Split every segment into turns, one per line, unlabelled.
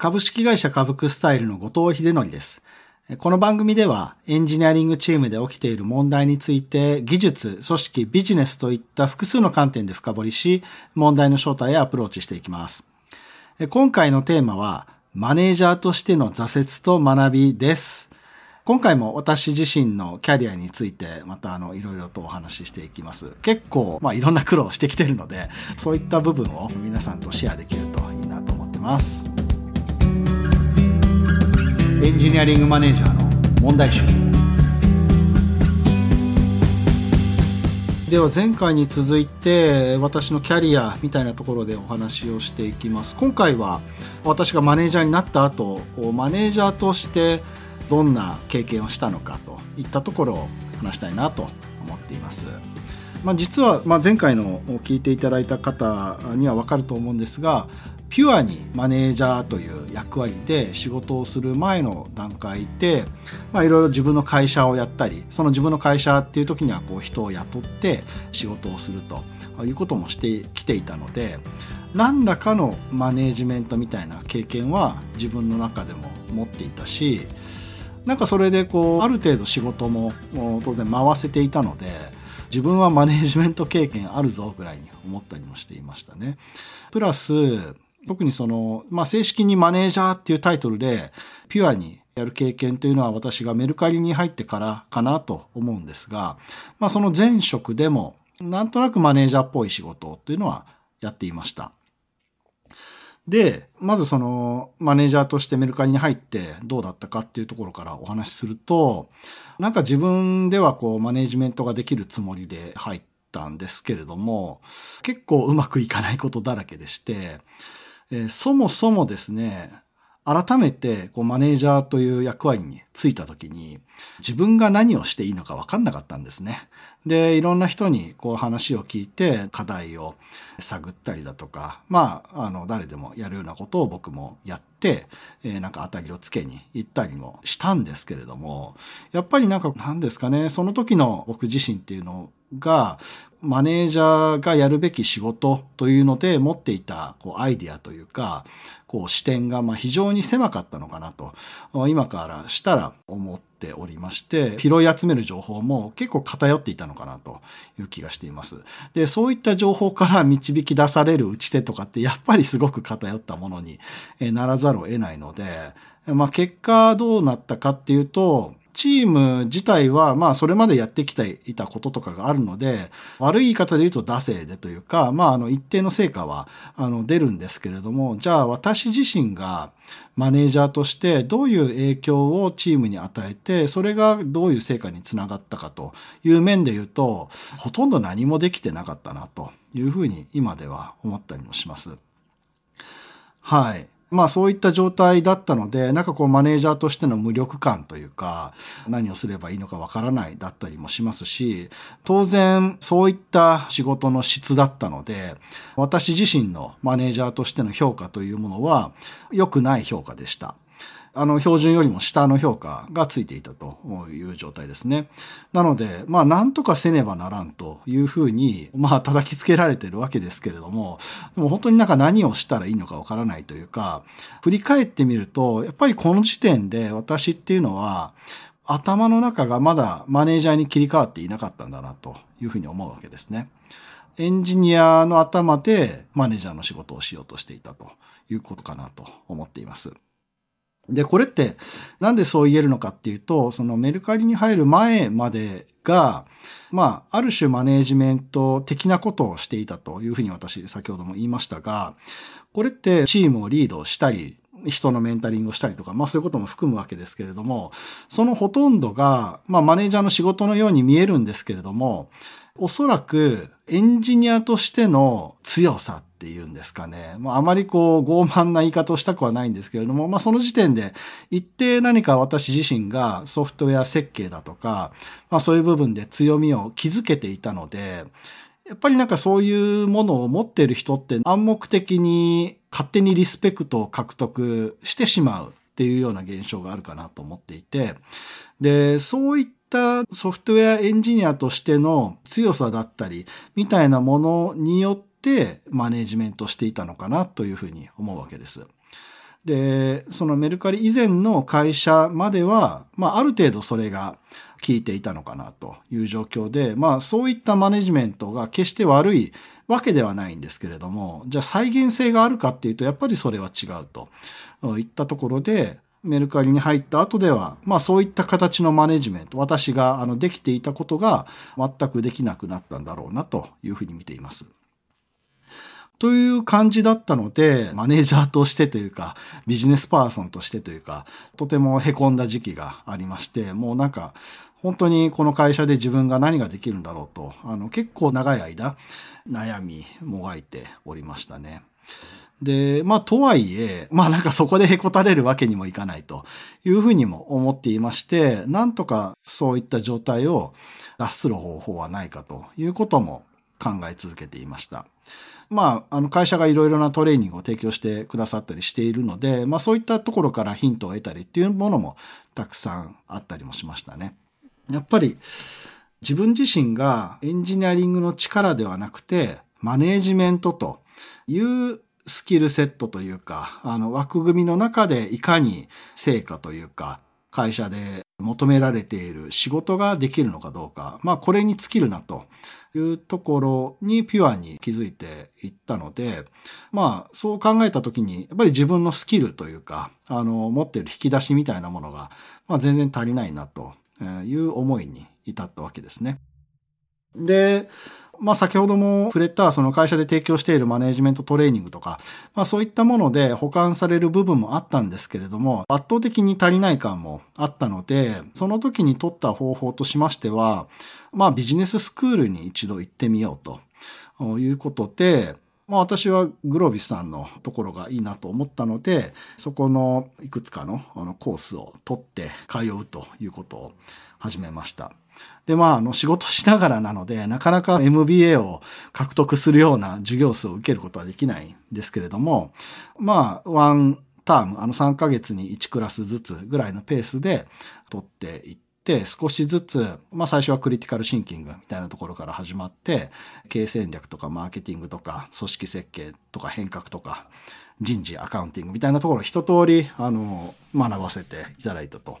株式会社株クスタイルの後藤秀則です。この番組ではエンジニアリングチームで起きている問題について技術、組織、ビジネスといった複数の観点で深掘りし、問題の正体へアプローチしていきます。今回のテーマは、マネージャーとしての挫折と学びです。今回も私自身のキャリアについてまたあのいろいろとお話ししていきます。結構まあいろんな苦労してきてるので、そういった部分を皆さんとシェアできるといいなと思ってます。エンジニアリングマネージャーの問題集では前回に続いて私のキャリアみたいなところでお話をしていきます今回は私がマネージャーになった後マネージャーとしてどんな経験をしたのかといったところを話したいなと思っています。まあ、実は、ま、前回のを聞いていただいた方には分かると思うんですがピュアにマネージャーという役割で仕事をする前の段階で、まあ、いろいろ自分の会社をやったりその自分の会社っていう時にはこう人を雇って仕事をするということもしてきていたので何らかのマネージメントみたいな経験は自分の中でも持っていたしなんかそれでこうある程度仕事も当然回せていたので自分はマネージメント経験あるぞぐらいに思ったりもしていましたね。プラス特にその、まあ、正式にマネージャーっていうタイトルで、ピュアにやる経験というのは私がメルカリに入ってからかなと思うんですが、まあ、その前職でも、なんとなくマネージャーっぽい仕事っていうのはやっていました。で、まずそのマネージャーとしてメルカリに入ってどうだったかっていうところからお話しすると、なんか自分ではこうマネージメントができるつもりで入ったんですけれども、結構うまくいかないことだらけでして、え、そもそもですね、改めてこうマネージャーという役割に就いた時に自分が何をしていいのか分かんなかったんですね。で、いろんな人にこう話を聞いて課題を探ったりだとか、まあ、あの、誰でもやるようなことを僕もやって、えー、なんか当たりをつけに行ったりもしたんですけれども、やっぱりなんか何ですかね、その時の僕自身っていうのが、マネージャーがやるべき仕事というので持っていたこうアイディアというか、こう視点がまあ非常に狭かったのかなと、今からしたら思ってておりまして、拾い集める情報も結構偏っていたのかなという気がしています。で、そういった情報から導き出される打ち手とかってやっぱりすごく偏ったものにならざるを得ないので、まあ結果どうなったかっていうと、チーム自体は、まあ、それまでやってきていたこととかがあるので、悪い言い方で言うと、惰性でというか、まあ、あの、一定の成果は、あの、出るんですけれども、じゃあ、私自身が、マネージャーとしてどういう影響をチームに与えて、それがどういう成果につながったかという面で言うと、ほとんど何もできてなかったなというふうに今では思ったりもします。はい。まあそういった状態だったので、なんかこうマネージャーとしての無力感というか、何をすればいいのかわからないだったりもしますし、当然そういった仕事の質だったので、私自身のマネージャーとしての評価というものは良くない評価でした。あの、標準よりも下の評価がついていたという状態ですね。なので、まあ、なんとかせねばならんというふうに、まあ、叩きつけられてるわけですけれども、でも本当になんか何をしたらいいのかわからないというか、振り返ってみると、やっぱりこの時点で私っていうのは、頭の中がまだマネージャーに切り替わっていなかったんだなというふうに思うわけですね。エンジニアの頭でマネージャーの仕事をしようとしていたということかなと思っています。で、これってなんでそう言えるのかっていうと、そのメルカリに入る前までが、まあ、ある種マネージメント的なことをしていたというふうに私先ほども言いましたが、これってチームをリードしたり、人のメンタリングをしたりとか、まあそういうことも含むわけですけれども、そのほとんどが、まあマネージャーの仕事のように見えるんですけれども、おそらくエンジニアとしての強さっていうんですかね。まあ、あまりこう、傲慢な言い方をしたくはないんですけれども、まあ、その時点で、一定何か私自身がソフトウェア設計だとか、まあ、そういう部分で強みを築けていたので、やっぱりなんかそういうものを持ってる人って暗黙的に勝手にリスペクトを獲得してしまうっていうような現象があるかなと思っていて、で、そういったソフトウェアエンジニアとしての強さだったり、みたいなものによってマネジメントしていたのかなというふうに思うわけです。で、そのメルカリ以前の会社までは、まあ、ある程度それが効いていたのかなという状況で、まあ、そういったマネジメントが決して悪いわけではないんですけれども、じゃあ再現性があるかっていうと、やっぱりそれは違うといったところで、メルカリに入った後では、まあそういった形のマネジメント、私があのできていたことが全くできなくなったんだろうなというふうに見ています。という感じだったので、マネージャーとしてというか、ビジネスパーソンとしてというか、とても凹んだ時期がありまして、もうなんか、本当にこの会社で自分が何ができるんだろうと、あの結構長い間悩みもがいておりましたね。で、まあ、とはいえ、まあなんかそこでへこたれるわけにもいかないというふうにも思っていまして、なんとかそういった状態を脱する方法はないかということも考え続けていました。まあ、あの会社がいろいろなトレーニングを提供してくださったりしているので、まあそういったところからヒントを得たりっていうものもたくさんあったりもしましたね。やっぱり自分自身がエンジニアリングの力ではなくて、マネージメントというスキルセットというか、あの枠組みの中でいかに成果というか、会社で求められている仕事ができるのかどうか、まあこれに尽きるなというところにピュアに気づいていったので、まあそう考えた時に、やっぱり自分のスキルというか、あの持っている引き出しみたいなものが、まあ全然足りないなという思いに至ったわけですね。で、まあ先ほども触れたその会社で提供しているマネジメントトレーニングとか、まあそういったもので保管される部分もあったんですけれども、圧倒的に足りない感もあったので、その時に取った方法としましては、まあビジネススクールに一度行ってみようということで、まあ私はグロービスさんのところがいいなと思ったので、そこのいくつかのあのコースを取って通うということを始めました。で、まあ、あの、仕事しながらなので、なかなか MBA を獲得するような授業数を受けることはできないんですけれども、まあ、ワンターム、あの3ヶ月に1クラスずつぐらいのペースで取っていって、少しずつ、まあ最初はクリティカルシンキングみたいなところから始まって、経営戦略とかマーケティングとか組織設計とか変革とか人事アカウンティングみたいなところを一通り、あの、学ばせていただいたと。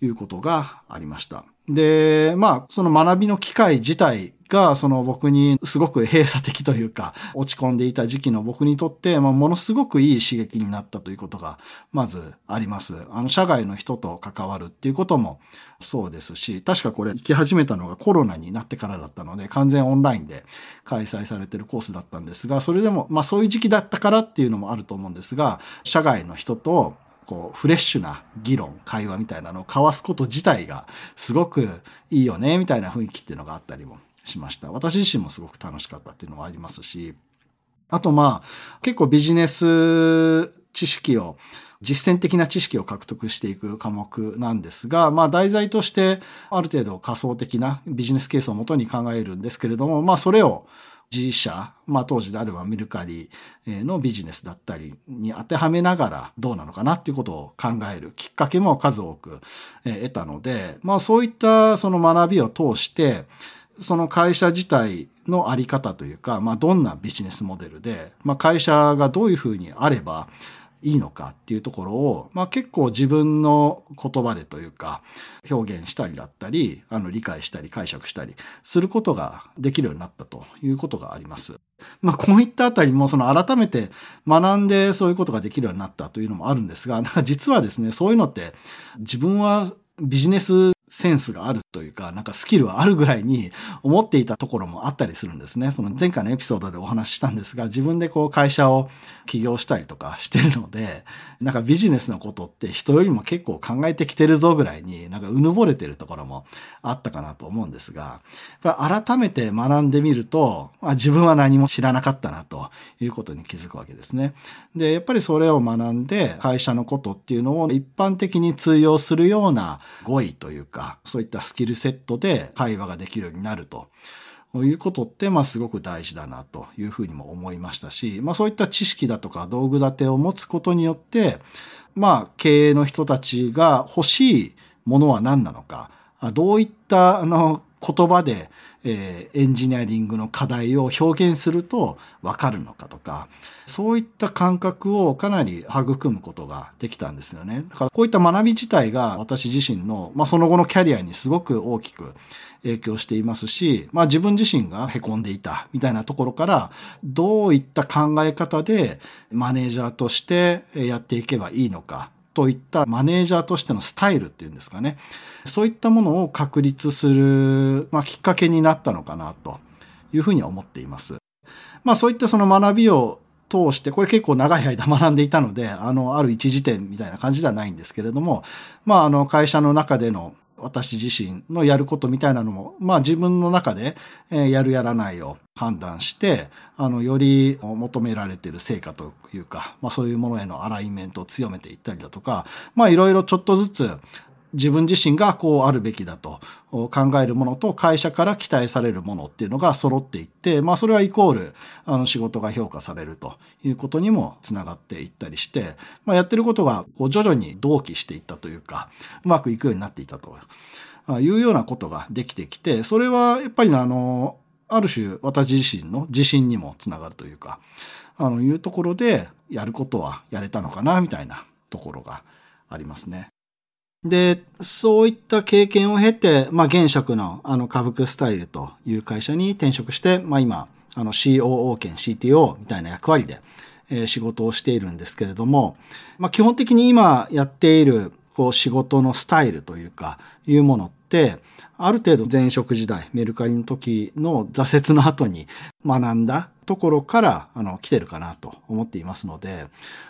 いうことがありました。で、まあ、その学びの機会自体が、その僕にすごく閉鎖的というか、落ち込んでいた時期の僕にとって、まあ、ものすごくいい刺激になったということが、まずあります。あの、社外の人と関わるっていうこともそうですし、確かこれ行き始めたのがコロナになってからだったので、完全オンラインで開催されてるコースだったんですが、それでも、まあそういう時期だったからっていうのもあると思うんですが、社外の人とこう、フレッシュな議論、会話みたいなのを交わすこと自体がすごくいいよね、みたいな雰囲気っていうのがあったりもしました。私自身もすごく楽しかったっていうのもありますし、あとまあ、結構ビジネス知識を実践的な知識を獲得していく科目なんですが、まあ題材としてある程度仮想的なビジネスケースをもとに考えるんですけれども、まあそれを自社、まあ当時であればメルカリのビジネスだったりに当てはめながらどうなのかなっていうことを考えるきっかけも数多く得たので、まあそういったその学びを通して、その会社自体のあり方というか、まあどんなビジネスモデルで、まあ会社がどういうふうにあれば、いいのかっていうところを、まあ結構自分の言葉でというか、表現したりだったり、あの理解したり解釈したりすることができるようになったということがあります。まあこういったあたりもその改めて学んでそういうことができるようになったというのもあるんですが、なんか実はですね、そういうのって自分はビジネスセンスがあるというか、なんかスキルはあるぐらいに思っていたところもあったりするんですね。その前回のエピソードでお話ししたんですが、自分でこう会社を起業したりとかしてるので、なんかビジネスのことって人よりも結構考えてきてるぞぐらいになんかうぬぼれてるところもあったかなと思うんですが、改めて学んでみると、あ、自分は何も知らなかったなということに気づくわけですね。で、やっぱりそれを学んで会社のことっていうのを一般的に通用するような語彙というか、か、そういったスキルセットで会話ができるようになると。いうことって、まあすごく大事だなというふうにも思いましたし、まあそういった知識だとか道具立てを持つことによって、まあ経営の人たちが欲しいものは何なのか、どういったあの言葉で、えー、エンジニアリングの課題を表現するとわかるのかとか、そういった感覚をかなり育むことができたんですよね。だからこういった学び自体が私自身の、まあ、その後のキャリアにすごく大きく影響していますし、まあ自分自身が凹んでいたみたいなところから、どういった考え方でマネージャーとしてやっていけばいいのかといったマネージャーとしてのスタイルっていうんですかね。そういったものを確立する、まあ、きっかけになったのかなというふうに思っています。まあそういったその学びを通して、これ結構長い間学んでいたので、あの、ある一時点みたいな感じではないんですけれども、まああの会社の中での私自身のやることみたいなのも、まあ自分の中で、えやるやらないを判断して、あの、より求められている成果というか、まあそういうものへのアライメントを強めていったりだとか、まあいろいろちょっとずつ、自分自身がこうあるべきだと考えるものと会社から期待されるものっていうのが揃っていって、まあそれはイコールあの仕事が評価されるということにもつながっていったりして、まあやってることがこう徐々に同期していったというか、うまくいくようになっていたというようなことができてきて、それはやっぱりあの、ある種私自身の自信にもつながるというか、あの、いうところでやることはやれたのかな、みたいなところがありますね。で、そういった経験を経て、まあ、現職の、あの、家福スタイルという会社に転職して、まあ、今、あの、COO 兼 CTO みたいな役割で、え、仕事をしているんですけれども、まあ、基本的に今やっている、こう、仕事のスタイルというか、いうものって、ある程度前職時代、メルカリの時の挫折の後に学んだところからあの来てるかなと思っていますので、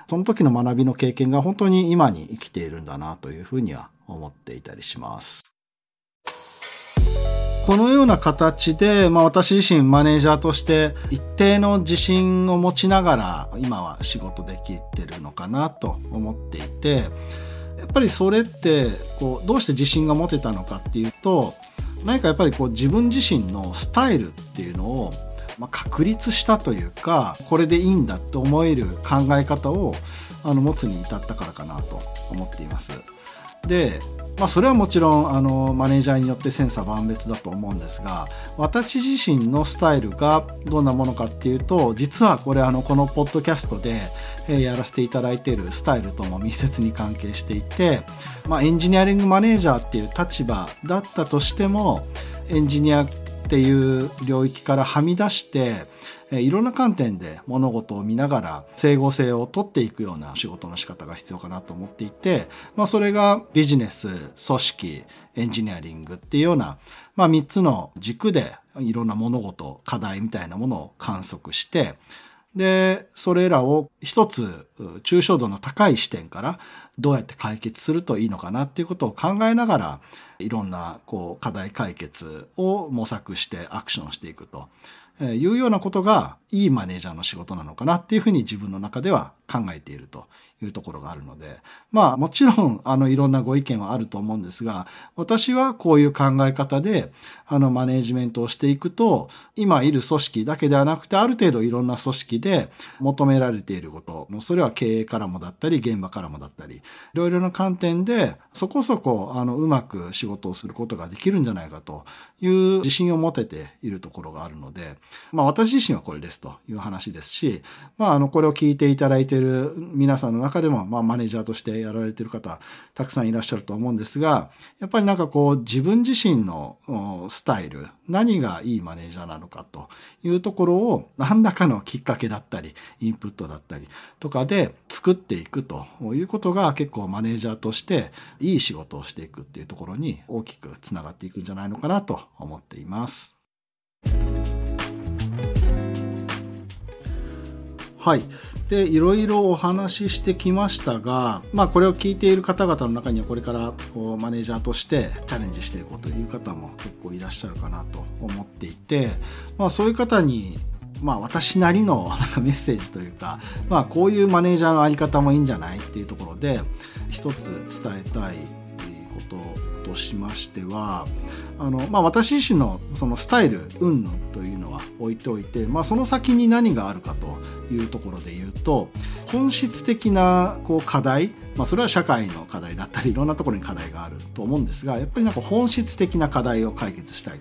その時の学びの経験が本当に今に生きているんだなというふうには思っていたりします。このような形で、まあ、私自身マネージャーとして一定の自信を持ちながら今は仕事できてるのかなと思っていてやっぱりそれってこうどうして自信が持てたのかっていうと何かやっぱりこう自分自身のスタイルっていうのをまあ、確立したというかこれでいいんだって思える考え方をあの持つに至ったからかなと思っています。で、まあ、それはもちろんあのマネージャーによって千差万別だと思うんですが私自身のスタイルがどんなものかっていうと実はこれあのこのポッドキャストで、えやらせていただいているスタイルとも密接に関係していて、まあ、エンジニアリングマネージャーっていう立場だったとしてもエンジニアっていう領域からはみ出して、いろんな観点で物事を見ながら整合性をとっていくような仕事の仕方が必要かなと思っていて、まあそれがビジネス、組織、エンジニアリングっていうような、まあ3つの軸でいろんな物事、課題みたいなものを観測して、で、それらを一つ抽象度の高い視点からどうやって解決するといいのかなっていうことを考えながらいろんなこう課題解決を模索してアクションしていくと。いうようなことがいいマネージャーの仕事なのかなっていうふうに自分の中では考えているというところがあるので、まあもちろんあのいろんなご意見はあると思うんですが、私はこういう考え方であのマネージメントをしていくと、今いる組織だけではなくてある程度いろんな組織で求められていること、それは経営からもだったり現場からもだったり、いろいろな観点でそこそこあのうまく仕事をすることができるんじゃないかという自信を持てているところがあるので、まあ私自身はこれです。という話ですし、まああのこれを聞いていただいている皆さんの中でも、まあマネージャーとしてやられている方、たくさんいらっしゃると思うんですが、やっぱりなんかこう自分自身のスタイル、何がいいマネージャーなのかというところを何らかのきっかけだったり、インプットだったりとかで作っていくということが結構マネージャーとしていい仕事をしていくっていうところに大きくつながっていくんじゃないのかなと思っています。はい。で、いろいろお話ししてきましたが、まあこれを聞いている方々の中にはこれからこうマネージャーとしてチャレンジしていこうという方も結構いらっしゃるかなと思っていて、まあそういう方にまあ私なりのなんかメッセージというか、まあこういうマネージャーのあり方もいいんじゃないっていうところで、一つ伝えたいこととしましてはあの、まあ、私自身のそのスタイル云々というのは置いておいて、まあ、その先に何があるかというところで言うと本質的なこう課題、まあ、それは社会の課題だったりいろんなところに課題があると思うんですがやっぱりなんか本質的な課題を解決したい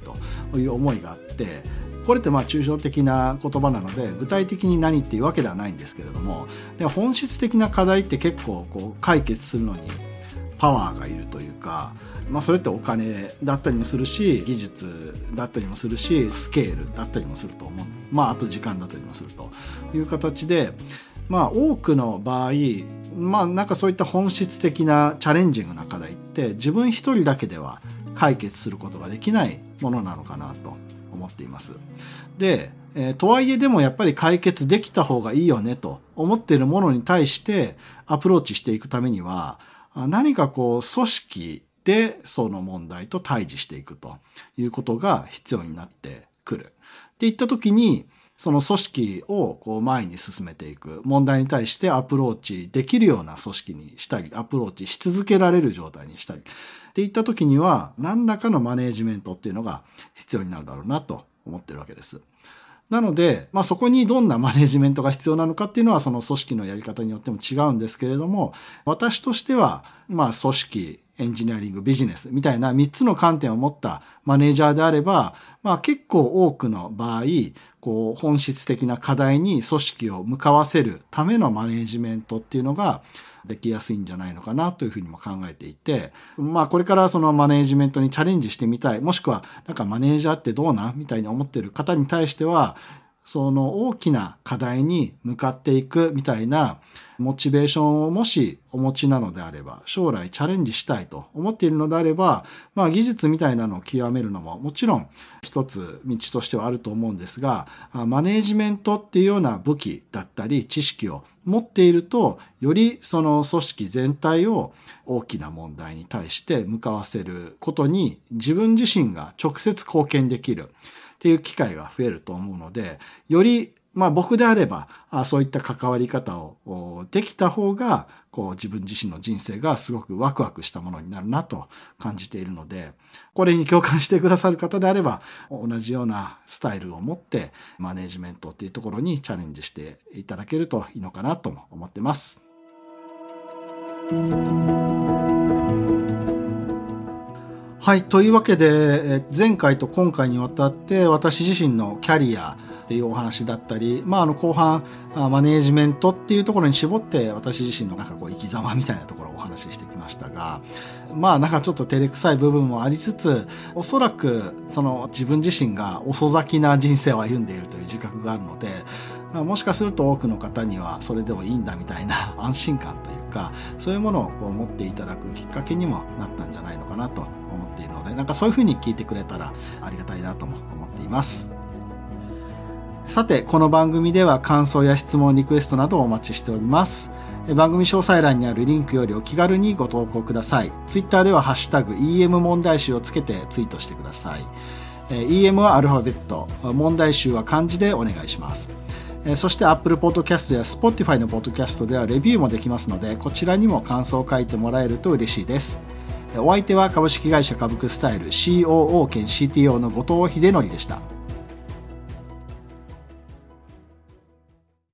という思いがあってこれってまあ抽象的な言葉なので具体的に何っていうわけではないんですけれどもで本質的な課題って結構こう解決するのにパワーがいるというか、まあ、それってお金だったりもするし技術だったりもするしスケールだったりもすると思うまああと時間だったりもするという形でまあ多くの場合まあなんかそういった本質的なチャレンジングな課題って自分一人だけでは解決することができないものなのかなと思っています。で、えー、とはいえでもやっぱり解決できた方がいいよねと思っているものに対してアプローチしていくためには何かこう組織でその問題と対峙していくということが必要になってくる。っていった時にその組織をこう前に進めていく問題に対してアプローチできるような組織にしたりアプローチし続けられる状態にしたりっていった時には何らかのマネージメントっていうのが必要になるだろうなと思ってるわけです。なので、まあ、そこにどんなマネジメントが必要なのかっていうのはその組織のやり方によっても違うんですけれども私としてはまあ組織エンジニアリングビジネスみたいな3つの観点を持ったマネージャーであれば、まあ、結構多くの場合こう本質的な課題に組織を向かわせるためのマネジメントっていうのができやすいんじゃないのかなというふうにも考えていて、まあこれからそのマネージメントにチャレンジしてみたい、もしくはなんかマネージャーってどうなみたいに思ってる方に対しては、その大きな課題に向かっていくみたいなモチベーションをもしお持ちなのであれば、将来チャレンジしたいと思っているのであれば、まあ技術みたいなのを極めるのももちろん一つ道としてはあると思うんですが、マネージメントっていうような武器だったり知識を持っていると、よりその組織全体を大きな問題に対して向かわせることに自分自身が直接貢献できる。っていう機会が増えると思うので、よりまあ僕であれば、あそういった関わり方をできた方が、こう自分自身の人生がすごくワクワクしたものになるなと感じているので、これに共感してくださる方であれば、同じようなスタイルを持ってマネジメントっていうところにチャレンジしていただけるといいのかなとも思ってます。はい。というわけで、前回と今回にわたって私自身のキャリアっていうお話だったり、まあ、あの後半、マネージメントっていうところに絞って私自身のなんかこう生き様みたいなところをお話ししてきましたが、まあなんかちょっと照れくさい部分もありつつ、おそらくその自分自身が遅咲きな人生を歩んでいるという自覚があるので、もしかすると多くの方にはそれでもいいんだみたいな 安心感というか、そういうものを持っていただくきっかけにもなったんじゃないのかなと思っているので、なんかそういうふうに聞いてくれたらありがたいなとも思っています。さて、この番組では感想や質問、リクエストなどをお待ちしております。番組詳細欄にあるリンクよりお気軽にご投稿ください。ツイッターではハッシュタグ EM 問題集をつけてツイートしてください。EM はアルファベット、問題集は漢字でお願いします。そして Apple Podcast や Spotify の Podcast ではレビューもできますので、こちらにも感想を書いてもらえると嬉しいです。お相手は株式会社株クスタイル COO 兼 CTO の後藤秀則でした。